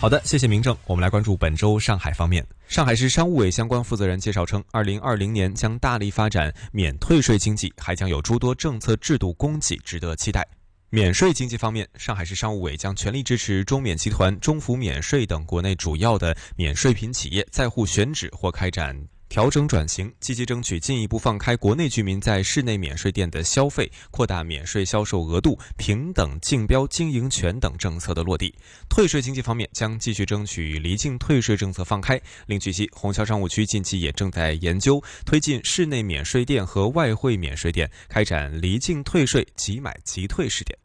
好的，谢谢明正。我们来关注本周上海方面。上海市商务委相关负责人介绍称，二零二零年将大力发展免退税经济，还将有诸多政策制度供给值得期待。免税经济方面，上海市商务委将全力支持中免集团、中福免税等国内主要的免税品企业在沪选址或开展。调整转型，积极争取进一步放开国内居民在市内免税店的消费，扩大免税销售额度、平等竞标经营权等政策的落地。退税经济方面，将继续争取离境退税政策放开。另据悉，虹桥商务区近期也正在研究推进市内免税店和外汇免税店开展离境退税即买即退试点。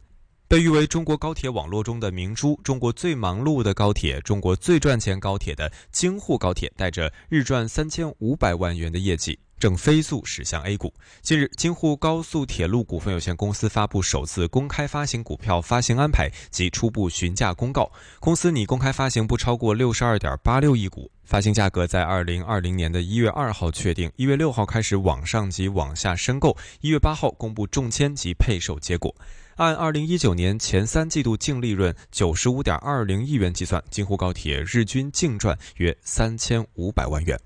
被誉为中国高铁网络中的明珠、中国最忙碌的高铁、中国最赚钱高铁的京沪高铁，带着日赚三千五百万元的业绩，正飞速驶向 A 股。近日，京沪高速铁路股份有限公司发布首次公开发行股票发行安排及初步询价公告，公司拟公开发行不超过六十二点八六亿股，发行价格在二零二零年的一月二号确定，一月六号开始网上及网下申购，一月八号公布中签及配售结果。按二零一九年前三季度净利润九十五点二零亿元计算，京沪高铁日均净赚约三千五百万元。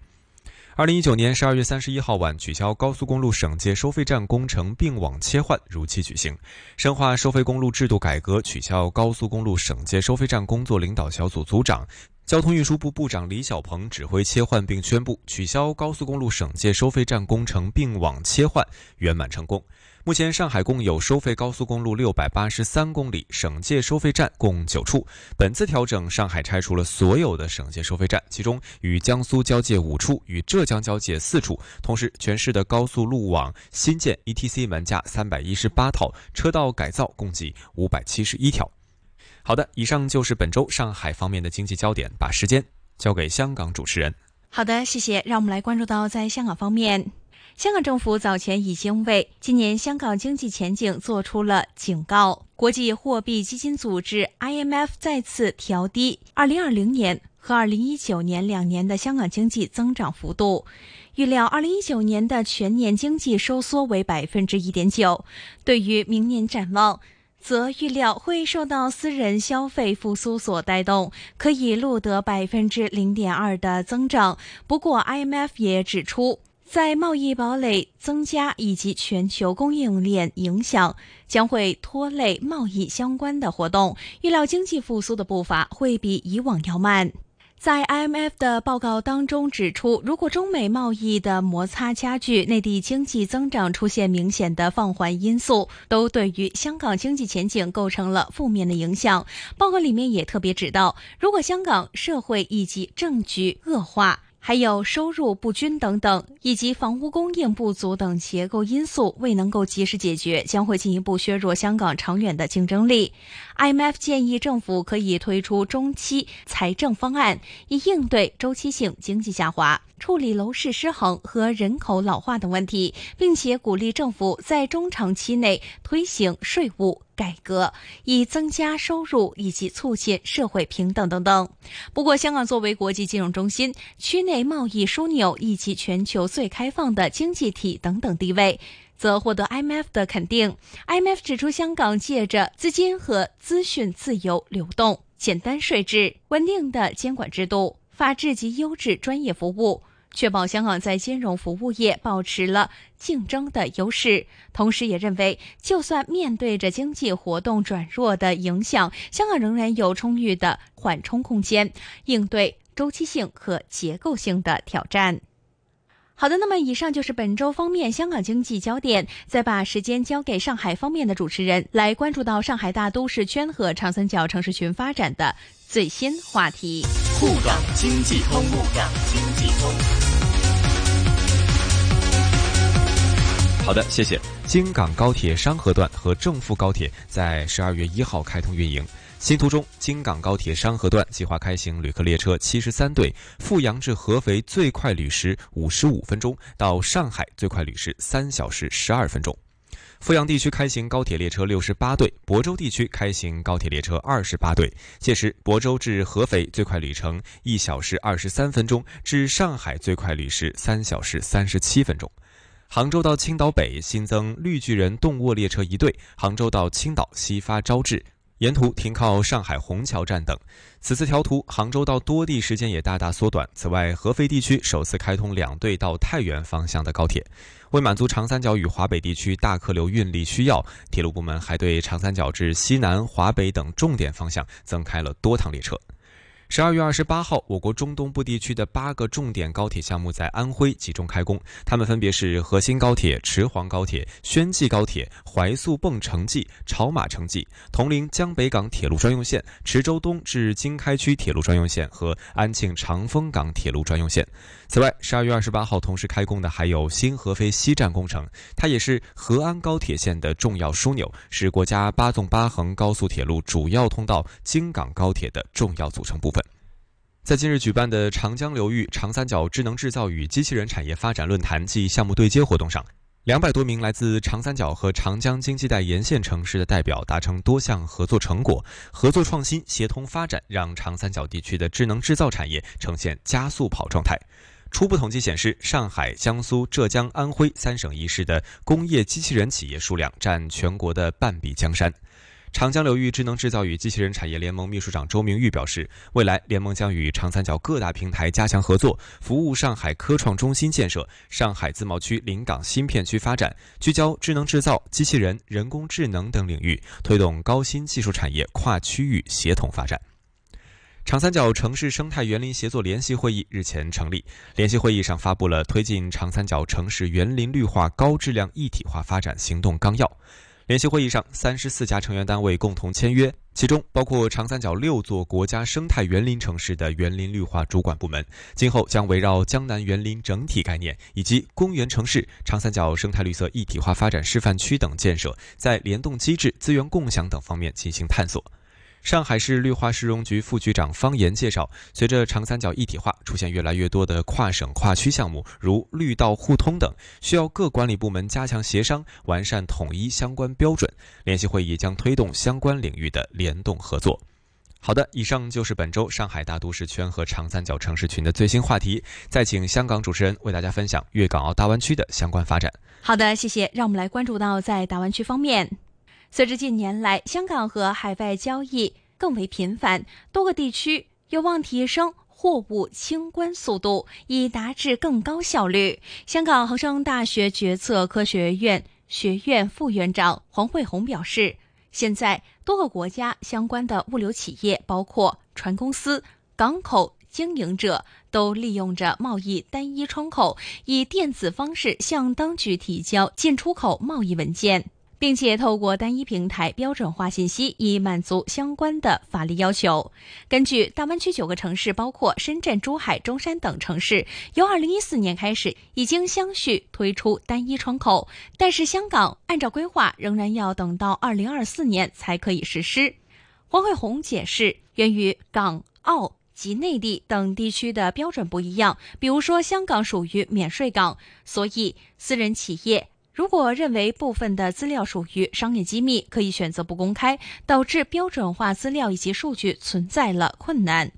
二零一九年十二月三十一号晚，取消高速公路省界收费站工程并网切换如期举行。深化收费公路制度改革，取消高速公路省界收费站工作领导小组组长、交通运输部部长李小鹏指挥切换，并宣布取消高速公路省界收费站工程并网切换圆满成功。目前，上海共有收费高速公路六百八十三公里，省界收费站共九处。本次调整，上海拆除了所有的省界收费站，其中与江苏交界五处，与浙江交界四处。同时，全市的高速路网新建 ETC 门架三百一十八套，车道改造共计五百七十一条。好的，以上就是本周上海方面的经济焦点，把时间交给香港主持人。好的，谢谢。让我们来关注到在香港方面。香港政府早前已经为今年香港经济前景做出了警告。国际货币基金组织 IMF 再次调低2020年和2019年两年的香港经济增长幅度，预料2019年的全年经济收缩为百分之一点九。对于明年展望，则预料会受到私人消费复苏所带动，可以录得百分之零点二的增长。不过，IMF 也指出。在贸易堡垒增加以及全球供应链影响，将会拖累贸易相关的活动。预料经济复苏的步伐会比以往要慢。在 IMF 的报告当中指出，如果中美贸易的摩擦加剧，内地经济增长出现明显的放缓因素，都对于香港经济前景构成了负面的影响。报告里面也特别指到，如果香港社会以及政局恶化。还有收入不均等等，以及房屋供应不足等结构因素未能够及时解决，将会进一步削弱香港长远的竞争力。IMF 建议政府可以推出中期财政方案，以应对周期性经济下滑。处理楼市失衡和人口老化等问题，并且鼓励政府在中长期内推行税务改革，以增加收入以及促进社会平等等等。不过，香港作为国际金融中心、区内贸易枢纽以及全球最开放的经济体等等地位，则获得 IMF 的肯定。IMF 指出，香港借着资金和资讯自由流动、简单税制、稳定的监管制度。法治及优质专业服务，确保香港在金融服务业保持了竞争的优势。同时，也认为，就算面对着经济活动转弱的影响，香港仍然有充裕的缓冲空间，应对周期性和结构性的挑战。好的，那么以上就是本周方面香港经济焦点。再把时间交给上海方面的主持人，来关注到上海大都市圈和长三角城市群发展的最新话题。沪港经济通，沪港经济通。好的，谢谢。京港高铁商河段和正富高铁在十二月一号开通运营。新途中，京港高铁商河段计划开行旅客列车七十三对，阜阳至合肥最快旅时五十五分钟，到上海最快旅时三小时十二分钟。阜阳地区开行高铁列车六十八对，亳州地区开行高铁列车二十八对。届时，亳州至合肥最快旅程一小时二十三分钟，至上海最快旅时三小时三十七分钟。杭州到青岛北新增绿巨人动卧列车一对，杭州到青岛西发招致。沿途停靠上海虹桥站等。此次调图，杭州到多地时间也大大缩短。此外，合肥地区首次开通两对到太原方向的高铁。为满足长三角与华北地区大客流运力需要，铁路部门还对长三角至西南、华北等重点方向增开了多趟列车。十二月二十八号，我国中东部地区的八个重点高铁项目在安徽集中开工，它们分别是合新高铁、池黄高铁、宣济高铁、怀素泵城际、潮马城际、铜陵江北港铁路专用线、池州东至经开区铁路专用线和安庆长丰港铁路专用线。此外，十二月二十八号同时开工的还有新合肥西站工程，它也是合安高铁线的重要枢纽，是国家八纵八横高速铁路主要通道京港高铁的重要组成部分。在近日举办的长江流域长三角智能制造与机器人产业发展论坛暨项目对接活动上，两百多名来自长三角和长江经济带沿线城市的代表达成多项合作成果，合作创新，协同发展，让长三角地区的智能制造产业呈现加速跑状态。初步统计显示，上海、江苏、浙江、安徽三省一市的工业机器人企业数量占全国的半壁江山。长江流域智能制造与机器人产业联盟秘书长周明玉表示，未来联盟将与长三角各大平台加强合作，服务上海科创中心建设、上海自贸区临港新片区发展，聚焦智能制造、机器人、人工智能等领域，推动高新技术产业跨区域协同发展。长三角城市生态园林协作联席会议日前成立，联席会议上发布了推进长三角城市园林绿化高质量一体化发展行动纲要。联席会议上，三十四家成员单位共同签约，其中包括长三角六座国家生态园林城市的园林绿化主管部门，今后将围绕江南园林整体概念以及公园城市、长三角生态绿色一体化发展示范区等建设，在联动机制、资源共享等方面进行探索。上海市绿化市容局副局长方岩介绍，随着长三角一体化，出现越来越多的跨省跨区项目，如绿道互通等，需要各管理部门加强协商，完善统一相关标准。联席会议将推动相关领域的联动合作。好的，以上就是本周上海大都市圈和长三角城市群的最新话题。再请香港主持人为大家分享粤港澳大湾区的相关发展。好的，谢谢。让我们来关注到在大湾区方面。随着近年来香港和海外交易更为频繁，多个地区有望提升货物清关速度，以达至更高效率。香港恒生大学决策科学院学院副院长黄慧红表示，现在多个国家相关的物流企业，包括船公司、港口经营者，都利用着贸易单一窗口，以电子方式向当局提交进出口贸易文件。并且透过单一平台标准化信息，以满足相关的法律要求。根据大湾区九个城市，包括深圳、珠海、中山等城市，由二零一四年开始已经相续推出单一窗口，但是香港按照规划仍然要等到二零二四年才可以实施。黄慧红解释，源于港澳及内地等地区的标准不一样，比如说香港属于免税港，所以私人企业。如果认为部分的资料属于商业机密，可以选择不公开，导致标准化资料以及数据存在了困难。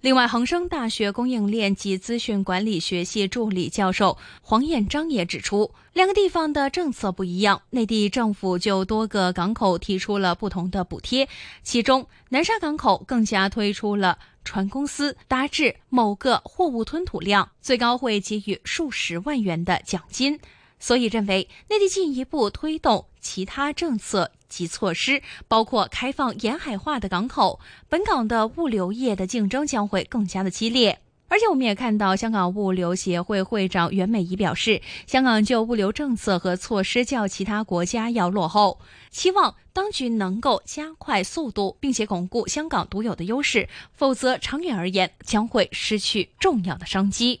另外，恒生大学供应链及资讯管理学系助理教授黄彦章也指出，两个地方的政策不一样，内地政府就多个港口提出了不同的补贴，其中南沙港口更加推出了船公司达至某个货物吞吐量，最高会给予数十万元的奖金。所以认为，内地进一步推动其他政策及措施，包括开放沿海化的港口，本港的物流业的竞争将会更加的激烈。而且我们也看到，香港物流协会会长袁美仪表示，香港就物流政策和措施较其他国家要落后，期望当局能够加快速度，并且巩固香港独有的优势，否则长远而言将会失去重要的商机。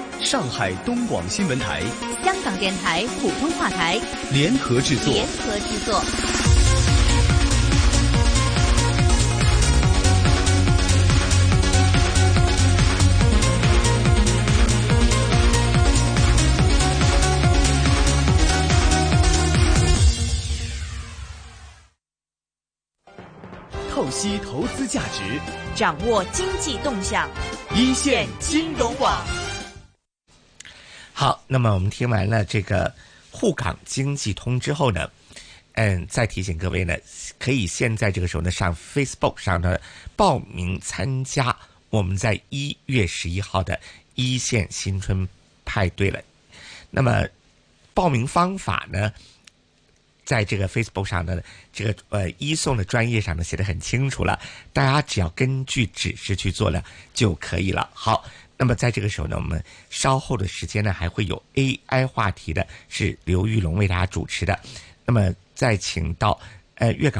上海东广新闻台、香港电台普通话台联合制作。联合制作。透析投资价值，掌握经济动向，一线金融网。好，那么我们听完了这个沪港经济通之后呢，嗯，再提醒各位呢，可以现在这个时候呢上 Facebook 上呢报名参加我们在一月十一号的一线新春派对了。那么报名方法呢，在这个 Facebook 上的这个呃一送的专业上呢写的很清楚了，大家只要根据指示去做呢就可以了。好。那么在这个时候呢，我们稍后的时间呢，还会有 AI 话题的，是刘玉龙为大家主持的。那么再请到呃粤港。